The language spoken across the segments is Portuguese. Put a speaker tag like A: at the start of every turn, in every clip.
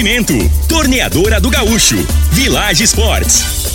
A: Oferecimento: Torneadora do Gaúcho, Village Sports.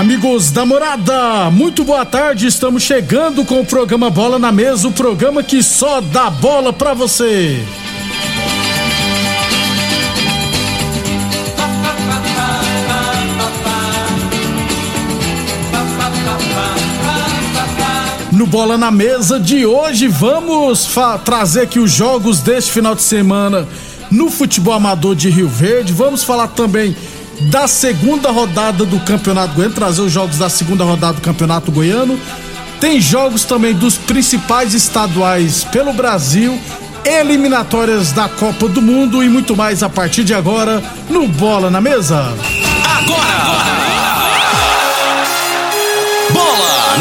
B: Amigos da morada, muito boa tarde. Estamos chegando com o programa Bola na Mesa o programa que só dá bola pra você. No Bola na Mesa de hoje, vamos trazer aqui os jogos deste final de semana no futebol amador de Rio Verde. Vamos falar também da segunda rodada do Campeonato Goiano, trazer os jogos da segunda rodada do Campeonato Goiano. Tem jogos também dos principais estaduais pelo Brasil, eliminatórias da Copa do Mundo e muito mais a partir de agora no Bola na Mesa.
C: Bola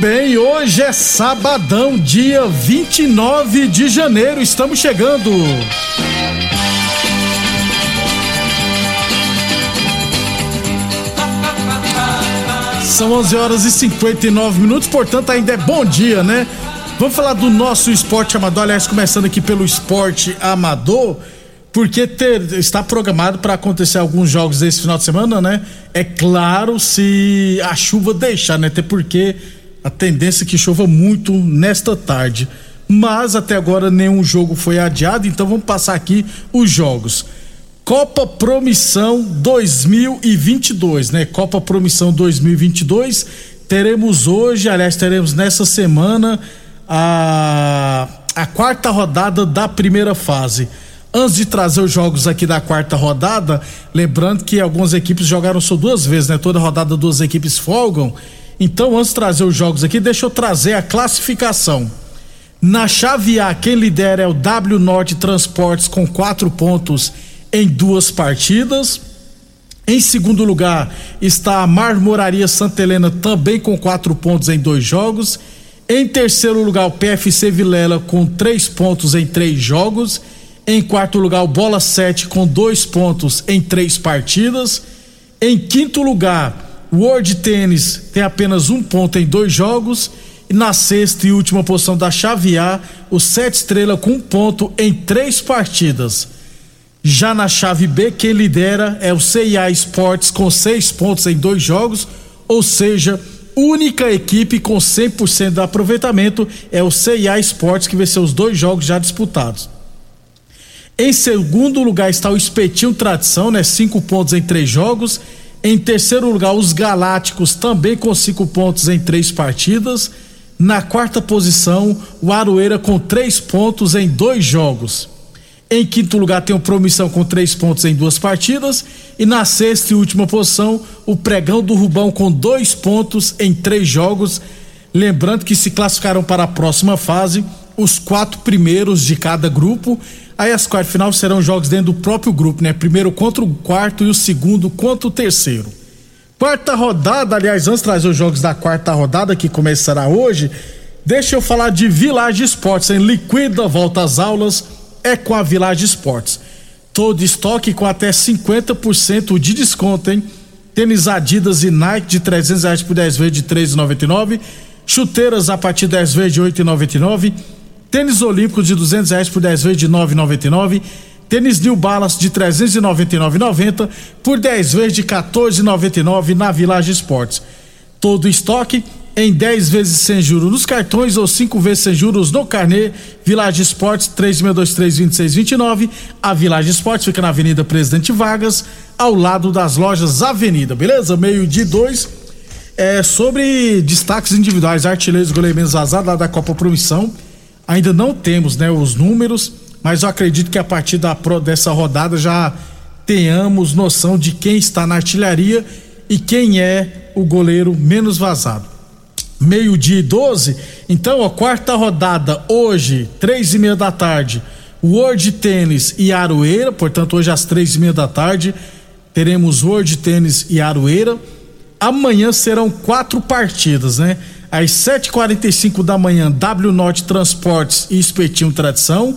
B: Bem, hoje é sabadão, dia 29 de janeiro, estamos chegando. São 11 horas e 59 minutos, portanto ainda é bom dia, né? Vamos falar do nosso esporte amador, aliás, começando aqui pelo esporte amador, porque ter- está programado para acontecer alguns jogos esse final de semana, né? É claro, se a chuva deixar, né? Até porque a tendência é que chova muito nesta tarde. Mas até agora nenhum jogo foi adiado, então vamos passar aqui os jogos. Copa Promissão 2022, né? Copa Promissão 2022. Teremos hoje, aliás, teremos nessa semana a, a quarta rodada da primeira fase. Antes de trazer os jogos aqui da quarta rodada, lembrando que algumas equipes jogaram só duas vezes, né? Toda rodada duas equipes folgam. Então, antes de trazer os jogos aqui, deixa eu trazer a classificação. Na chave A, quem lidera é o W Norte Transportes com quatro pontos em duas partidas. Em segundo lugar está a Marmoraria Santa Helena, também com quatro pontos em dois jogos. Em terceiro lugar, o PFC Vilela com três pontos em três jogos. Em quarto lugar, o Bola 7 com dois pontos em três partidas. Em quinto lugar, World Tênis tem apenas um ponto em dois jogos. E na sexta e última posição da chave A, o Sete Estrela com um ponto em três partidas. Já na chave B, quem lidera é o CIA Sports com seis pontos em dois jogos, ou seja, única equipe com 100% de aproveitamento é o CIA Sports que venceu os dois jogos já disputados. Em segundo lugar está o Espetinho Tradição, né? Cinco pontos em três jogos. Em terceiro lugar, os Galácticos, também com cinco pontos em três partidas. Na quarta posição, o Aroeira com três pontos em dois jogos. Em quinto lugar tem o Promissão com três pontos em duas partidas. E na sexta e última posição, o Pregão do Rubão com dois pontos em três jogos. Lembrando que se classificaram para a próxima fase os quatro primeiros de cada grupo. Aí as quartas final serão jogos dentro do próprio grupo, né? Primeiro contra o quarto e o segundo contra o terceiro. Quarta rodada, aliás, antes de trazer os jogos da quarta rodada que começará hoje, deixa eu falar de Village Esportes, em liquida volta às aulas é com a Village Esportes. Todo estoque com até 50% de desconto, hein? Tênis Adidas e Nike de 300 reais por 10 vezes de 3,99. Chuteiras a partir de 10 vezes de 8,99. Tênis Olímpicos de 200 reais por 10 vezes de 9,99. Tênis New Balance de 399,90 por 10 vezes de 14,99 na Village Esportes. Todo estoque em 10 vezes sem juros nos cartões ou 5 vezes sem juros no carnê. Village Esportes 36232629. A Village Esportes fica na Avenida Presidente Vargas, ao lado das lojas Avenida, beleza? Meio de dois. É, sobre destaques individuais, artilheiros goleiro menos vazado lá da Copa Promissão. Ainda não temos, né, os números, mas eu acredito que a partir da dessa rodada já tenhamos noção de quem está na artilharia e quem é o goleiro menos vazado. Meio-dia e 12, então a quarta rodada hoje, três e meia da tarde, World Tênis e Aroeira, portanto hoje às três e meia da tarde teremos World Tênis e Aroeira. Amanhã serão quatro partidas, né? Às 7h45 da manhã, W Norte Transportes e Espetinho Tradição.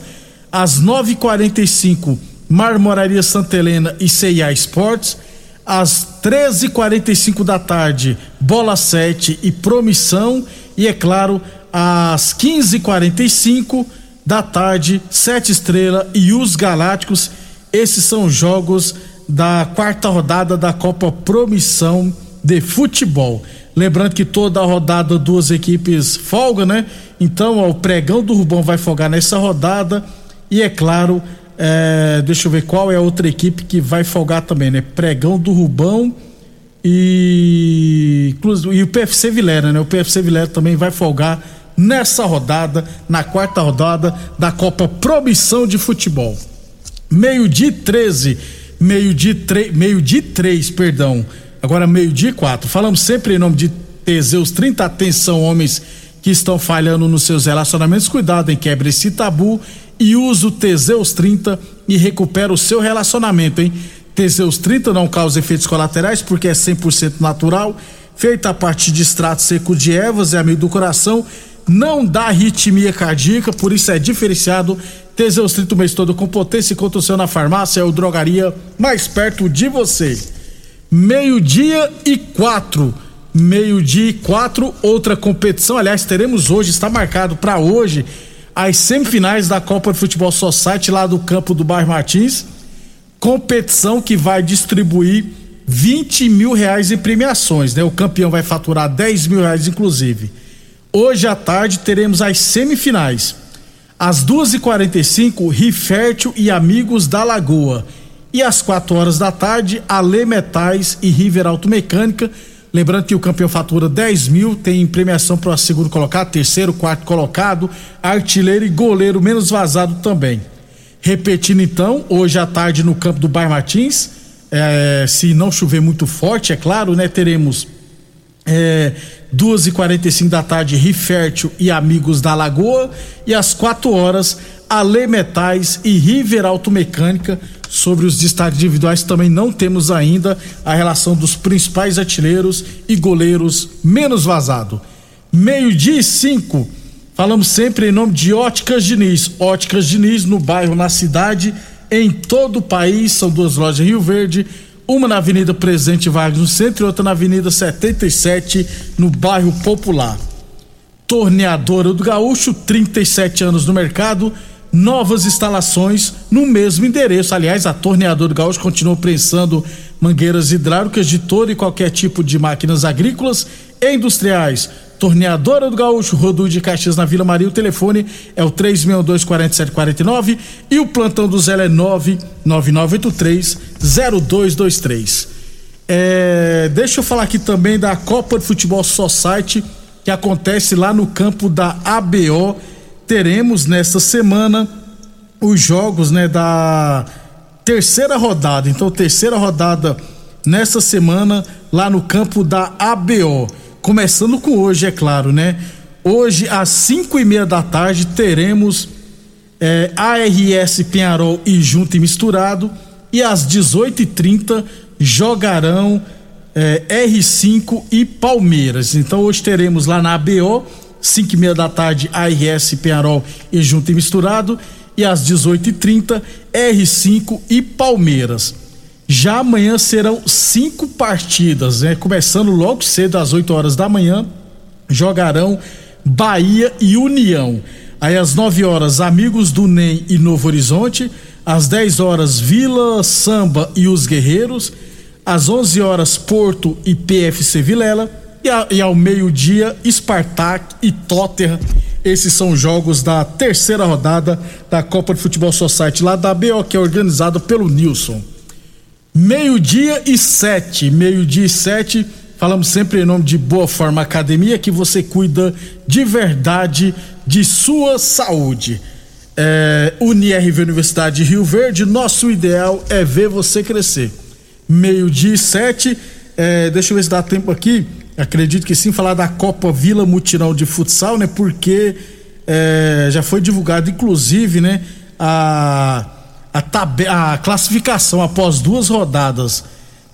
B: Às 9h45, Marmoraria Santa Helena e CIA Esportes. Às 13h45 da tarde, Bola 7 e Promissão. E é claro, às 15h45 da tarde, Sete Estrela e os Galácticos. Esses são os jogos da quarta rodada da Copa Promissão de futebol. Lembrando que toda a rodada duas equipes folga, né? Então ó, o pregão do Rubão vai folgar nessa rodada e é claro, é, deixa eu ver qual é a outra equipe que vai folgar também, né? Pregão do Rubão e e o PFC Vilera, né? O PFC Vilera também vai folgar nessa rodada, na quarta rodada da Copa Promissão de Futebol. Meio-dia 13, meio-dia meio-dia 3, perdão Agora, meio-dia e quatro. Falamos sempre em nome de Teseus 30. Atenção, homens que estão falhando nos seus relacionamentos. Cuidado em quebre esse tabu e use o Teseus 30 e recupera o seu relacionamento, hein? Teseus 30 não causa efeitos colaterais porque é 100% natural, feita a partir de extrato seco de ervas, é amigo do coração, não dá arritmia cardíaca, por isso é diferenciado. Teseus 30 o mês todo com potência e contra o seu na farmácia ou drogaria mais perto de você meio-dia e quatro. Meio-dia e quatro, outra competição. Aliás, teremos hoje, está marcado para hoje, as semifinais da Copa de Futebol Society lá do campo do Bairro Martins. Competição que vai distribuir 20 mil reais em premiações, né? O campeão vai faturar 10 mil reais, inclusive. Hoje à tarde teremos as semifinais. Às 2h45, Rifértil e Amigos da Lagoa. E às 4 horas da tarde, Ale Metais e River Automecânica. Lembrando que o campeão fatura 10 mil, tem premiação para o segundo colocado, terceiro, quarto colocado, artilheiro e goleiro menos vazado também. Repetindo então, hoje à tarde no campo do Bairro Martins, é, se não chover muito forte, é claro, né? Teremos é, duas e quarenta e cinco da tarde, Rifértil e Amigos da Lagoa, e às 4 horas, Ale Metais e River Automecânica. Sobre os destaques individuais também não temos ainda a relação dos principais artilheiros e goleiros menos vazado. Meio-dia e cinco, falamos sempre em nome de Óticas Diniz. Óticas Diniz no bairro, na cidade, em todo o país. São duas lojas em Rio Verde, uma na Avenida Presidente Vargas no centro e outra na Avenida 77 no bairro Popular. Torneadora do Gaúcho, 37 anos no mercado novas instalações no mesmo endereço. Aliás, a Torneadora Gaúcho continua prensando mangueiras hidráulicas de todo e qualquer tipo de máquinas agrícolas e industriais. Torneadora do Gaúcho, Rodul de Caxias na Vila Maria. O telefone é o 362-4749 e o plantão do Zé é 99983-0223. É, deixa eu falar aqui também da Copa de Futebol Society que acontece lá no campo da ABO teremos nesta semana os jogos, né, da terceira rodada. Então, terceira rodada nesta semana lá no campo da ABO. Começando com hoje, é claro, né? Hoje, às cinco e meia da tarde, teremos é, ARS Penharol e Junto e Misturado. E às 18h30 jogarão é, R5 e Palmeiras. Então, hoje teremos lá na ABO 5 e meia da tarde, ARS Penharol e Junto e Misturado. E às 18h30, R5 e Palmeiras. Já amanhã serão cinco partidas, né? Começando logo cedo, às 8 horas da manhã, jogarão Bahia e União. Aí às 9 horas, Amigos do NEM e Novo Horizonte. Às 10 horas, Vila, Samba e os Guerreiros. Às 11 horas, Porto e PFC Vilela. E, a, e ao meio-dia, Spartak e Tottenham. Esses são jogos da terceira rodada da Copa de Futebol Society lá da BO, que é organizado pelo Nilson. Meio-dia e sete. Meio-dia e sete. Falamos sempre em nome de Boa Forma Academia, que você cuida de verdade de sua saúde. É, UniRV Universidade de Rio Verde, nosso ideal é ver você crescer. Meio-dia e sete. É, deixa eu ver se dá tempo aqui. Acredito que sim, falar da Copa Vila Mutirão de Futsal, né? Porque é, já foi divulgado, inclusive, né? A, a, tabe, a classificação após duas rodadas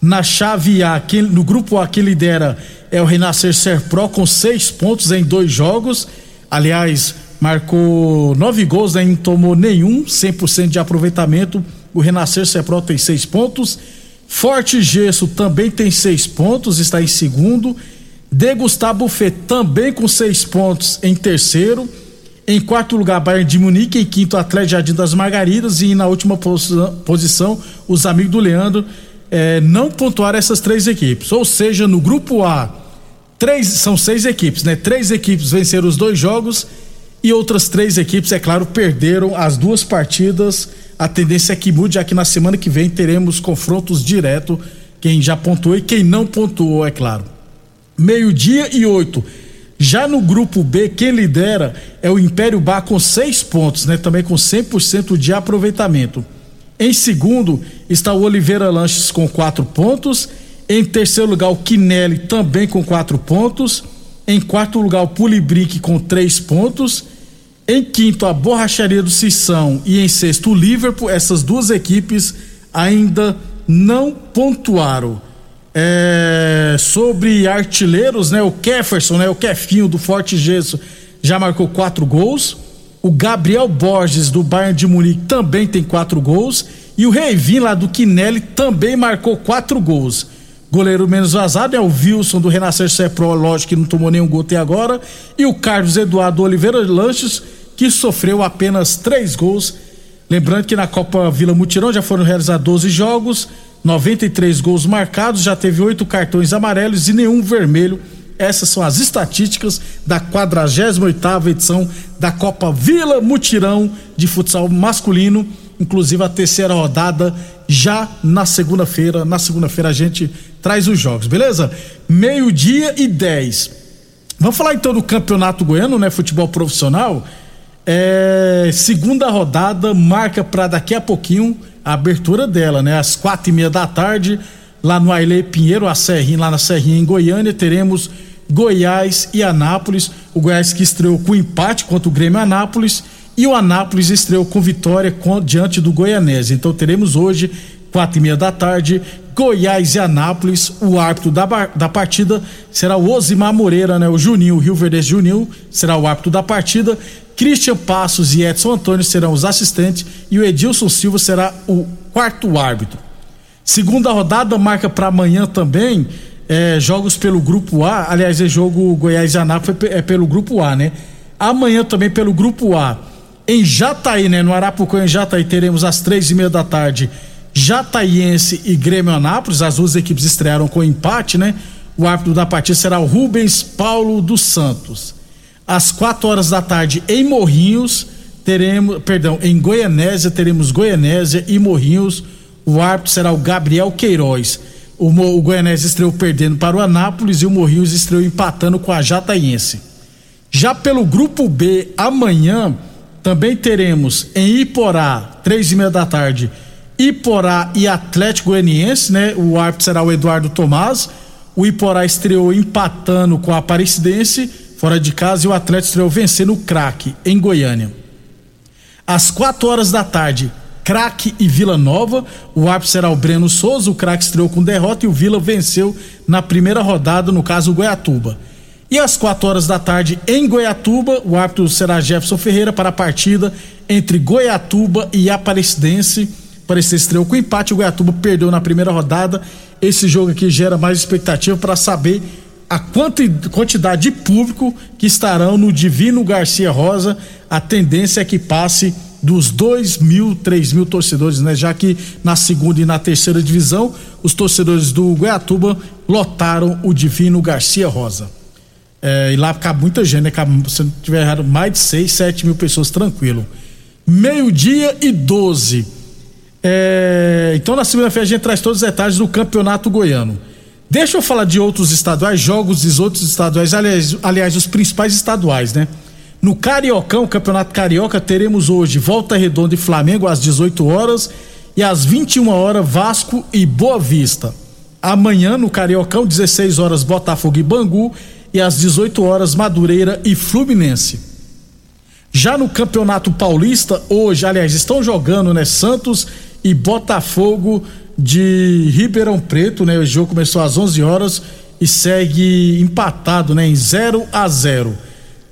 B: na chave A, que, no grupo A que lidera é o Renascer Serpro com seis pontos em dois jogos. Aliás, marcou nove gols, né? não tomou nenhum, 100% de aproveitamento. O Renascer Serpro tem seis pontos. Forte Gesso também tem seis pontos, está em segundo. De Gustavo Buffet também com seis pontos em terceiro. Em quarto lugar, Bayern de Munique. Em quinto, Atlético Jardim das Margaridas. E na última posição, os amigos do Leandro eh, não pontuaram essas três equipes. Ou seja, no grupo A, três, são seis equipes, né? Três equipes venceram os dois jogos e outras três equipes, é claro, perderam as duas partidas a tendência é que mude, já que na semana que vem teremos confrontos direto, quem já pontuou e quem não pontuou, é claro. Meio-dia e oito. Já no grupo B, quem lidera é o Império Bar com seis pontos, né? Também com 100% de aproveitamento. Em segundo está o Oliveira Lanches com quatro pontos. Em terceiro lugar, o Quinelli também com quatro pontos. Em quarto lugar, o Pulibric com três pontos. Em quinto, a Borracharia do Sissão e em sexto, o Liverpool. Essas duas equipes ainda não pontuaram. É, sobre artilheiros, né? O Kefferson, né? O Kefinho do Forte Gesso já marcou quatro gols. O Gabriel Borges do Bayern de Munique também tem quatro gols. E o Reivinho lá do Quinelli também marcou quatro gols. Goleiro menos vazado é o Wilson do Renascer Cepro, lógico que não tomou nenhum gol até agora. E o Carlos Eduardo Oliveira Lanches que sofreu apenas três gols. Lembrando que na Copa Vila Mutirão já foram realizados 12 jogos, 93 gols marcados, já teve oito cartões amarelos e nenhum vermelho. Essas são as estatísticas da 48ª edição da Copa Vila Mutirão de futsal masculino, inclusive a terceira rodada já na segunda-feira. Na segunda-feira a gente traz os jogos, beleza? Meio-dia e 10. Vamos falar então do Campeonato Goiano, né? Futebol profissional. É, segunda rodada marca para daqui a pouquinho a abertura dela, né? Às quatro e meia da tarde, lá no Aile Pinheiro, a Serrinha, lá na Serrinha em Goiânia, teremos Goiás e Anápolis. O Goiás que estreou com empate contra o Grêmio Anápolis e o Anápolis estreou com vitória com, diante do Goianese. Então teremos hoje, quatro e meia da tarde, Goiás e Anápolis. O árbitro da, da partida será o Osimar Moreira, né? O Juninho, o Rio Verde Juninho, será o árbitro da partida. Christian Passos e Edson Antônio serão os assistentes e o Edilson Silva será o quarto árbitro. Segunda rodada marca para amanhã também é, jogos pelo grupo A. Aliás, é jogo Goiás e Anápolis é pelo grupo A, né? Amanhã também pelo grupo A. Em Jataí, né? No Arapucã, em Jataí, teremos às três e meia da tarde Jataiense e Grêmio Anápolis. As duas equipes estrearam com empate, né? O árbitro da partida será o Rubens Paulo dos Santos às 4 horas da tarde em Morrinhos, teremos, perdão, em Goianésia, teremos Goianésia e Morrinhos. O árbitro será o Gabriel Queiroz. O, o Goianésia estreou perdendo para o Anápolis e o Morrinhos estreou empatando com a Jataiense. Já pelo grupo B, amanhã também teremos em Iporá, três e meia da tarde, Iporá e Atlético Goianiense, né? O árbitro será o Eduardo Tomás. O Iporá estreou empatando com a Aparecidense fora de casa, e o Atlético estreou vencendo o craque em Goiânia. Às 4 horas da tarde, craque e Vila Nova. O árbitro será o Breno Souza. O craque estreou com derrota e o Vila venceu na primeira rodada, no caso o Goiatuba. E às 4 horas da tarde, em Goiatuba, o árbitro será Jefferson Ferreira para a partida entre Goiatuba e Aparecidense. Aparecidense estreou com empate, o Goiatuba perdeu na primeira rodada. Esse jogo aqui gera mais expectativa para saber a quantidade de público que estarão no Divino Garcia Rosa. A tendência é que passe dos 2 mil, 3 mil torcedores, né? Já que na segunda e na terceira divisão, os torcedores do Goiatuba lotaram o Divino Garcia Rosa. É, e lá cabe muita gente, né? Cabe, se não tiver errado, mais de 6, 7 mil pessoas, tranquilo. Meio-dia e 12. É, então na segunda-feira a gente traz todos os detalhes do campeonato goiano. Deixa eu falar de outros estaduais, jogos dos outros estaduais, aliás, aliás, os principais estaduais, né? No Cariocão, Campeonato Carioca, teremos hoje Volta Redonda e Flamengo às 18 horas e às 21 horas Vasco e Boa Vista. Amanhã no Cariocão, 16 horas Botafogo e Bangu e às 18 horas Madureira e Fluminense. Já no Campeonato Paulista, hoje, aliás, estão jogando, né, Santos e Botafogo de Ribeirão Preto, né? O jogo começou às 11 horas e segue empatado, né, em 0 a 0.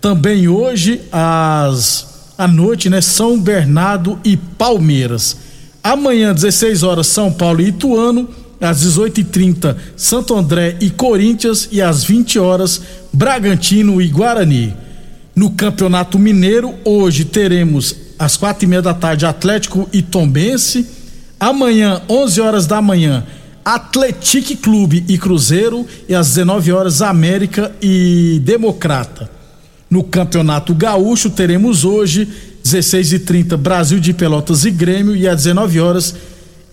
B: Também hoje às à noite, né, São Bernardo e Palmeiras. Amanhã 16 horas São Paulo e Ituano, às 18h30 Santo André e Corinthians e às 20 horas Bragantino e Guarani. No Campeonato Mineiro, hoje teremos às quatro e meia da tarde Atlético e Tombense. Amanhã, 11 horas da manhã, Atletique Clube e Cruzeiro. E às 19 horas, América e Democrata. No Campeonato Gaúcho, teremos hoje, 16 e 30 Brasil de Pelotas e Grêmio. E às 19 horas,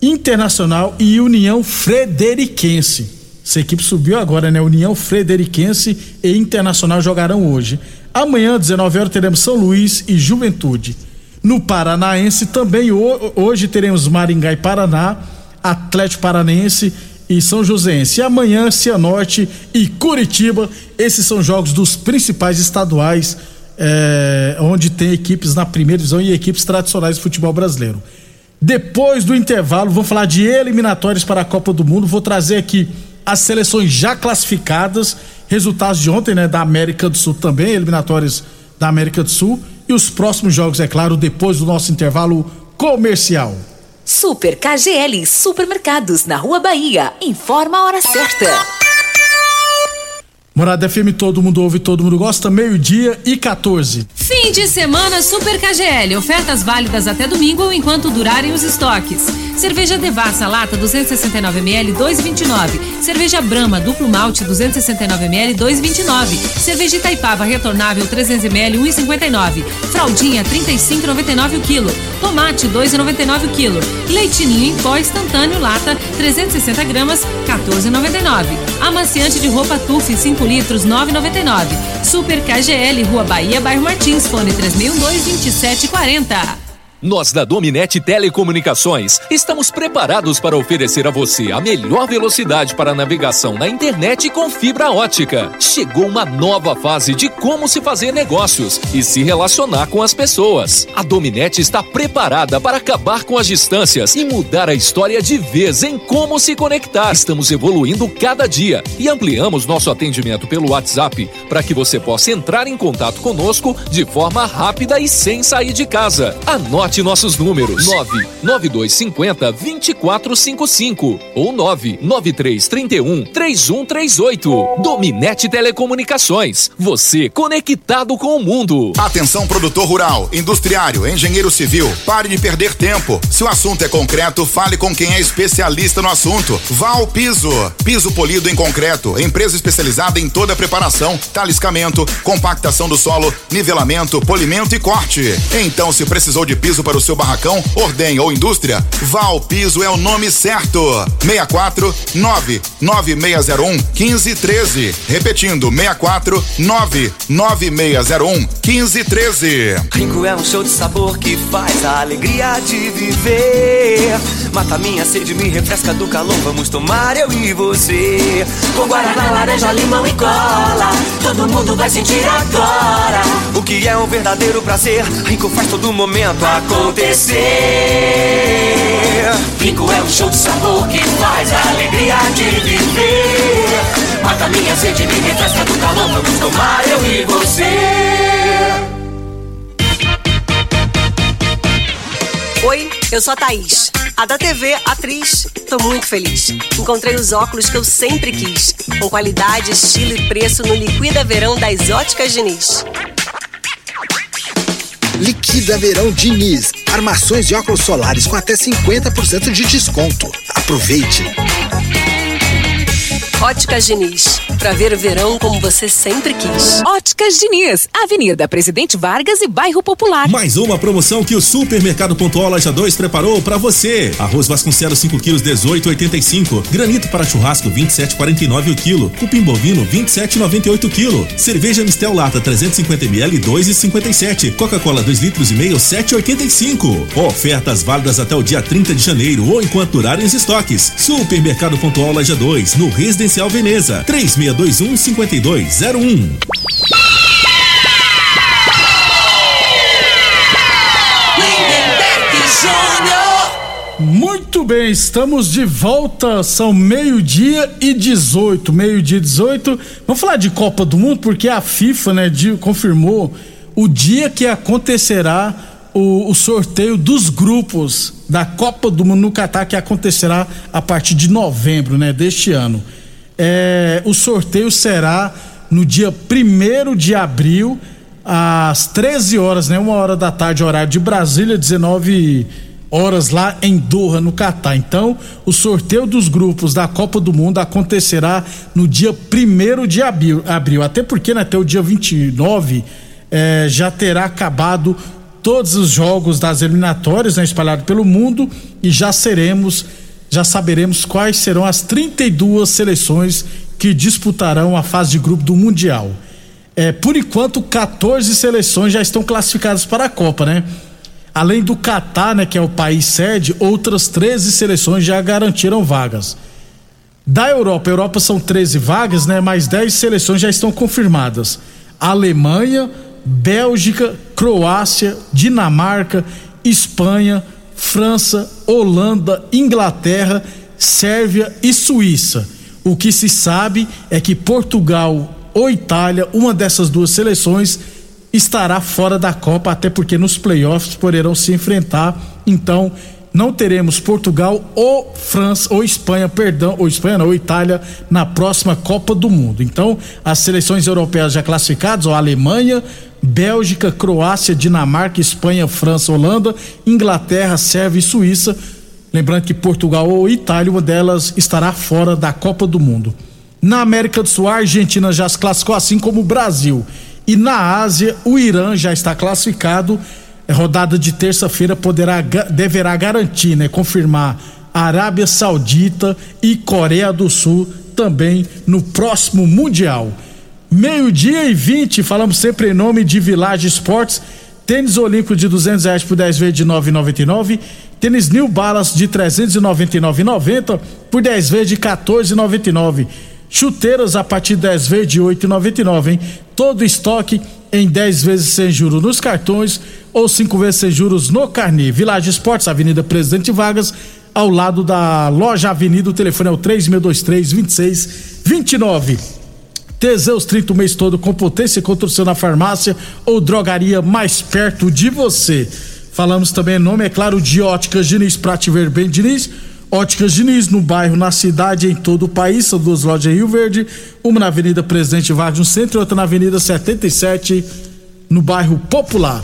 B: Internacional e União Frederiquense. Essa equipe subiu agora, né? União Frederiquense e Internacional jogarão hoje. Amanhã, 19 horas, teremos São Luís e Juventude. No Paranaense também hoje teremos Maringá e Paraná, Atlético Paranaense e São Joséense. E amanhã Cianorte e Curitiba. Esses são jogos dos principais estaduais, é, onde tem equipes na primeira divisão e equipes tradicionais do futebol brasileiro. Depois do intervalo, vou falar de eliminatórias para a Copa do Mundo. Vou trazer aqui as seleções já classificadas resultados de ontem, né, da América do Sul também, eliminatórias da América do Sul e os próximos jogos, é claro, depois do nosso intervalo comercial.
D: Super KGL Supermercados na Rua Bahia. Informa a hora certa.
B: Morada FM, todo mundo ouve, todo mundo gosta, meio-dia e 14.
E: Fim de semana Super KGL. Ofertas válidas até domingo ou enquanto durarem os estoques. Cerveja Devassa lata 269ml 2,29. Cerveja Brahma duplo malte 269ml 2,29. Cerveja Itaipava retornável 300ml 1,59. Fraldinha 35,99 o quilo. Tomate 2,99 o quilo. Leitinho em pó instantâneo lata 360 gramas 14,99. Amaciante de roupa Tuf 5 litros 9,99. Super KGL Rua Bahia, bairro Martins, fone 3012 2740.
C: Nós da Dominete Telecomunicações estamos preparados para oferecer a você a melhor velocidade para navegação na internet com fibra ótica. Chegou uma nova fase de como se fazer negócios e se relacionar com as pessoas. A Dominete está preparada para acabar com as distâncias e mudar a história de vez em como se conectar. Estamos evoluindo cada dia e ampliamos nosso atendimento pelo WhatsApp para que você possa entrar em contato conosco de forma rápida e sem sair de casa. Anote nossos números: 99250 2455 ou 99331 3138. Dominete Telecomunicações. Você conectado com o mundo.
F: Atenção, produtor rural, industriário, engenheiro civil. Pare de perder tempo. Se o assunto é concreto, fale com quem é especialista no assunto. Vá ao piso. Piso polido em concreto. Empresa especializada em toda a preparação, taliscamento, compactação do solo, nivelamento, polimento e corte. Então, se precisou de piso para o seu barracão, ordem ou indústria, Val Piso é o nome certo. 64 99601 1513. Repetindo, 64 99601 1513.
G: Rico é um show de sabor que faz a alegria de viver. Mata minha sede, me refresca do calor. Vamos tomar eu e você. Com guaraná, laranja, limão e cola. Todo mundo vai sentir agora. O que é um verdadeiro prazer. Rico faz todo momento acontecer. Rico é um show de sabor que faz a alegria de viver. Mata minha sede, me refresca do calor. Vamos tomar eu e você.
H: Oi, eu sou a Thaís, a da TV, atriz. Tô muito feliz. Encontrei os óculos que eu sempre quis, com qualidade, estilo e preço no Liquida Verão das Óticas Diniz.
I: Liquida Verão Diniz. Armações de óculos solares com até 50% de desconto. Aproveite!
H: Óticas Diniz. Pra ver o verão como você sempre quis.
D: Óticas Diniz, Avenida Presidente Vargas e Bairro Popular.
J: Mais uma promoção que o Supermercado Pontual Loja 2 preparou para você. Arroz Vasconcelos 5 quilos 18,85. Granito para churrasco 27,49 o quilo. Cupim bovino 27,98 quilo. Cerveja Mistel Lata 350 ml 2,57. Coca-Cola 2 litros e meio 7,85. Ofertas válidas até o dia 30 de janeiro ou enquanto durarem os estoques. Supermercado Pontual Loja 2 no Residencial Veneza 3621 5201.
K: Lindenberg Júnior.
B: Muito bem, estamos de volta. São meio-dia e 18. Meio-dia e 18. Vamos falar de Copa do Mundo, porque a FIFA, né, de- confirmou o dia que acontecerá o, o sorteio dos grupos da Copa do Mundo no Catar, que acontecerá a partir de novembro, né, deste ano. É, o sorteio será no dia 1 de abril, às 13 horas, né? Uma hora da tarde, horário de Brasília, 19 horas lá em Doha, no Catar. Então, o sorteio dos grupos da Copa do Mundo acontecerá no dia 1 de abril, abril. Até porque, né, até o dia 29 eh, já terá acabado todos os jogos das eliminatórias né, espalhados pelo mundo e já seremos, já saberemos quais serão as 32 seleções que disputarão a fase de grupo do Mundial. É, por enquanto, 14 seleções já estão classificadas para a Copa, né? Além do Catar, né, que é o país sede, outras 13 seleções já garantiram vagas. Da Europa, Europa são 13 vagas, né? Mais 10 seleções já estão confirmadas. Alemanha, Bélgica, Croácia, Dinamarca, Espanha, França, Holanda, Inglaterra, Sérvia e Suíça. O que se sabe é que Portugal ou Itália, uma dessas duas seleções, estará fora da Copa, até porque nos playoffs poderão se enfrentar. Então, não teremos Portugal ou França ou Espanha, perdão, ou Espanha não, ou Itália na próxima Copa do Mundo. Então, as seleções europeias já classificadas, ó, Alemanha, Bélgica, Croácia, Dinamarca, Espanha, França, Holanda, Inglaterra, Sérvia e Suíça. Lembrando que Portugal ou Itália, uma delas estará fora da Copa do Mundo. Na América do Sul, a Argentina já se classificou, assim como o Brasil. E na Ásia, o Irã já está classificado. É, rodada de terça-feira poderá deverá garantir, né, confirmar Arábia Saudita e Coreia do Sul também no próximo Mundial. Meio-dia e 20, falamos sempre em nome de Village Esportes. Tênis Olímpico de 200 reais por 10 vezes de 9,99. Tênis New Balance de 399,90 por 10 vezes de 14,99. Chuteiras a partir de 10 vezes de 8,99, hein? Todo estoque em 10 vezes sem juros nos cartões ou 5 vezes sem juros no carnê. Village Esportes, Avenida Presidente Vargas, ao lado da loja Avenida. O telefone é o 3623 2629. Teseus 30 o mês todo com potência e construção na farmácia ou drogaria mais perto de você. Falamos também nome, é claro, de Óticas Diniz, pra te ver bem, Diniz. Óticas Diniz, no bairro, na cidade, em todo o país. São duas lojas em Rio Verde, uma na Avenida Presidente Vargas, no centro, e outra na Avenida 77, no bairro Popular.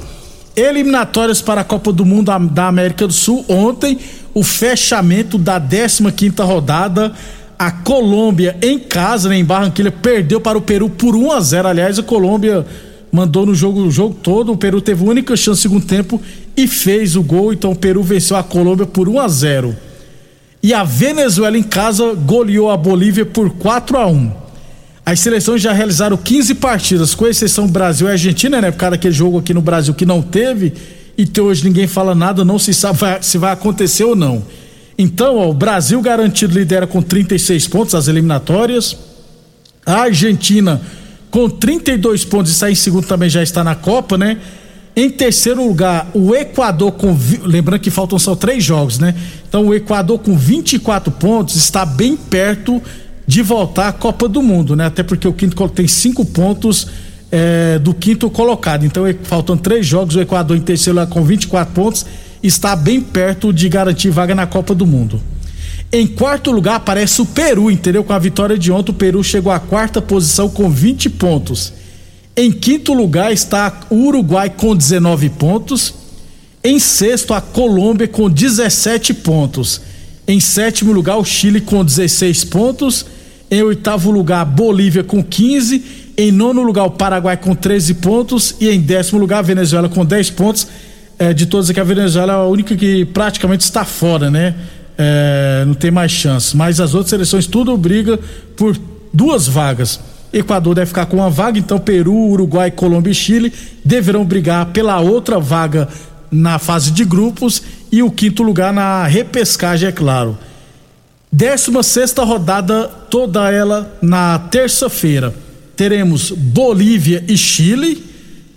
B: Eliminatórias para a Copa do Mundo da- América do Sul. Ontem, o fechamento da 15 quinta rodada. A Colômbia em casa, né, em Barranquilha, perdeu para o Peru por 1 a 0. Aliás, a Colômbia mandou no jogo o jogo todo. O Peru teve a única chance no segundo tempo e fez o gol. Então o Peru venceu a Colômbia por 1 a 0. E a Venezuela em casa goleou a Bolívia por 4 a 1. As seleções já realizaram 15 partidas, com exceção Brasil e Argentina, né? Por causa daquele jogo aqui no Brasil que não teve. E hoje ninguém fala nada, não se sabe se vai acontecer ou não. Então, ó, o Brasil garantido lidera com 36 pontos as eliminatórias. A Argentina com 32 pontos está em segundo também já está na Copa, né? Em terceiro lugar, o Equador com. Lembrando que faltam só três jogos, né? Então o Equador com 24 pontos está bem perto de voltar à Copa do Mundo, né? Até porque o quinto tem cinco pontos eh, do quinto colocado. Então, faltando três jogos, o Equador em terceiro lugar com 24 pontos está bem perto de garantir vaga na Copa do Mundo. Em quarto lugar aparece o Peru, entendeu? Com a vitória de ontem, o Peru chegou à quarta posição com 20 pontos. Em quinto lugar está o Uruguai com 19 pontos. Em sexto, a Colômbia com 17 pontos. Em sétimo lugar, o Chile com 16 pontos. Em oitavo lugar, a Bolívia com 15. Em nono lugar, o Paraguai com 13 pontos. E em décimo lugar, a Venezuela com 10 pontos. É, de todas aqui, a Venezuela é a única que praticamente está fora, né? É, não tem mais chance. Mas as outras seleções tudo briga por duas vagas. Equador deve ficar com uma vaga, então Peru, Uruguai, Colômbia e Chile deverão brigar pela outra vaga na fase de grupos e o quinto lugar na repescagem, é claro. 16 sexta rodada, toda ela na terça-feira. Teremos Bolívia e Chile.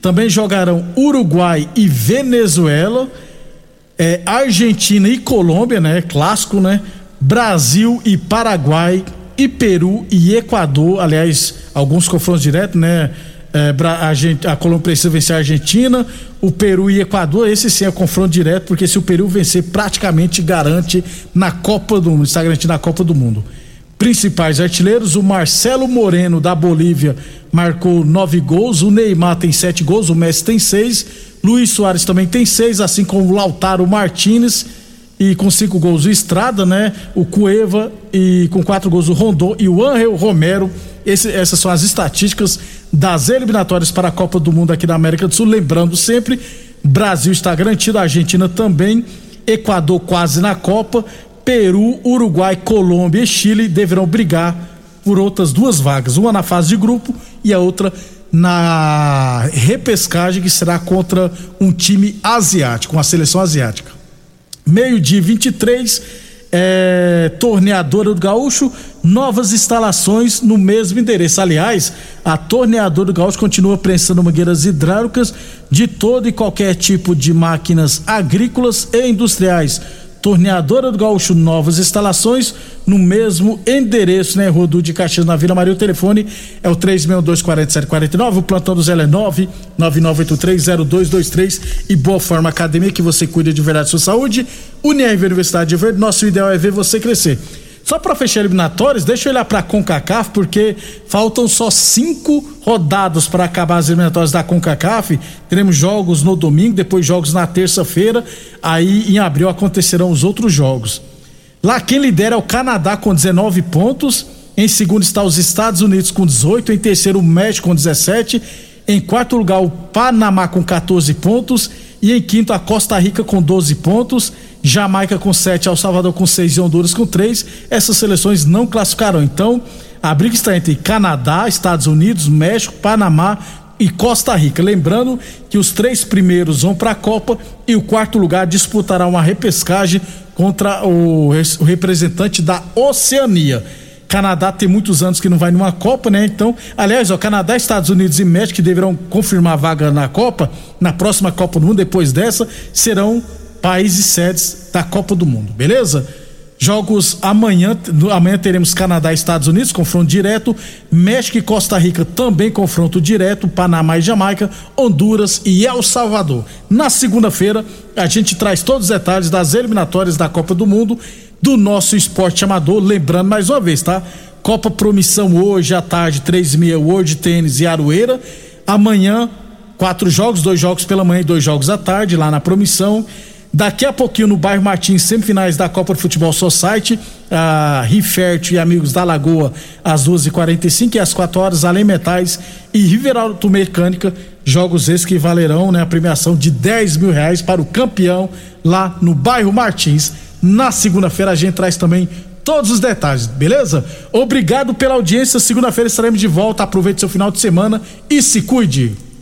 B: Também jogarão Uruguai e Venezuela. É, Argentina e Colômbia, né? Clássico, né? Brasil e Paraguai. E Peru e Equador. Aliás, alguns confrontos diretos, né? É, a, a Colômbia precisa vencer a Argentina, o Peru e Equador. Esse sim é confronto direto, porque se o Peru vencer, praticamente garante na Copa do Mundo, está garantido na Copa do Mundo. Principais artilheiros: o Marcelo Moreno da Bolívia marcou nove gols, o Neymar tem sete gols, o Messi tem seis, Luiz Soares também tem seis, assim como o Lautaro Martinez e com cinco gols o Estrada, né? O Cueva e com quatro gols o Rondon e o Angel Romero. Esse, essas são as estatísticas das eliminatórias para a Copa do Mundo aqui da América do Sul. Lembrando sempre, Brasil está garantido, a Argentina também, Equador quase na Copa, Peru, Uruguai, Colômbia e Chile deverão brigar por outras duas vagas, uma na fase de grupo e a outra na repescagem que será contra um time asiático, uma seleção asiática. Meio-dia 23, é, torneadora do Gaúcho, novas instalações no mesmo endereço. Aliás, a torneadora do Gaúcho continua prensando mangueiras hidráulicas de todo e qualquer tipo de máquinas agrícolas e industriais Torneadora do Gaúcho, novas instalações no mesmo endereço, né? Rodu de Caxias na Vila Maria. O telefone é o 3624749. O plantão do Zé é 999830223. E Boa Forma Academia, que você cuida de verdade da sua saúde. Unirv Universidade de Verde. Nosso ideal é ver você crescer. Só para fechar eliminatórios, deixa eu olhar para a CONCACAF, porque faltam só cinco rodadas para acabar as eliminatórias da CONCACAF. Teremos jogos no domingo, depois jogos na terça-feira. Aí em abril acontecerão os outros jogos. Lá quem lidera é o Canadá com 19 pontos. Em segundo está os Estados Unidos com 18. Em terceiro, o México com 17. Em quarto lugar, o Panamá com 14 pontos. E em quinto, a Costa Rica com 12 pontos. Jamaica com 7, El Salvador com 6 e Honduras com 3. Essas seleções não classificaram. Então, a briga está entre Canadá, Estados Unidos, México, Panamá e Costa Rica. Lembrando que os três primeiros vão para a Copa e o quarto lugar disputará uma repescagem contra o, o representante da Oceania. Canadá tem muitos anos que não vai numa Copa, né? Então, aliás, o Canadá, Estados Unidos e México que deverão confirmar a vaga na Copa, na próxima Copa do Mundo, depois dessa, serão países sedes da Copa do Mundo, beleza? Jogos amanhã, amanhã teremos Canadá e Estados Unidos, confronto direto, México e Costa Rica também confronto direto, Panamá e Jamaica, Honduras e El Salvador. Na segunda-feira, a gente traz todos os detalhes das eliminatórias da Copa do Mundo do nosso esporte amador, lembrando mais uma vez, tá? Copa Promissão hoje à tarde, três e meia, World Tênis e Aroeira. Amanhã, quatro jogos, dois jogos pela manhã e dois jogos à tarde, lá na Promissão. Daqui a pouquinho no bairro Martins, semifinais da Copa de Futebol Society, a Rifert e amigos da Lagoa, às 12h45 e às 4 horas, Além Metais e Riveralto Mecânica, jogos esses que valerão né, a premiação de 10 mil reais para o campeão lá no bairro Martins. Na segunda-feira a gente traz também todos os detalhes, beleza? Obrigado pela audiência. Segunda-feira estaremos de volta. Aproveite seu final de semana e se cuide.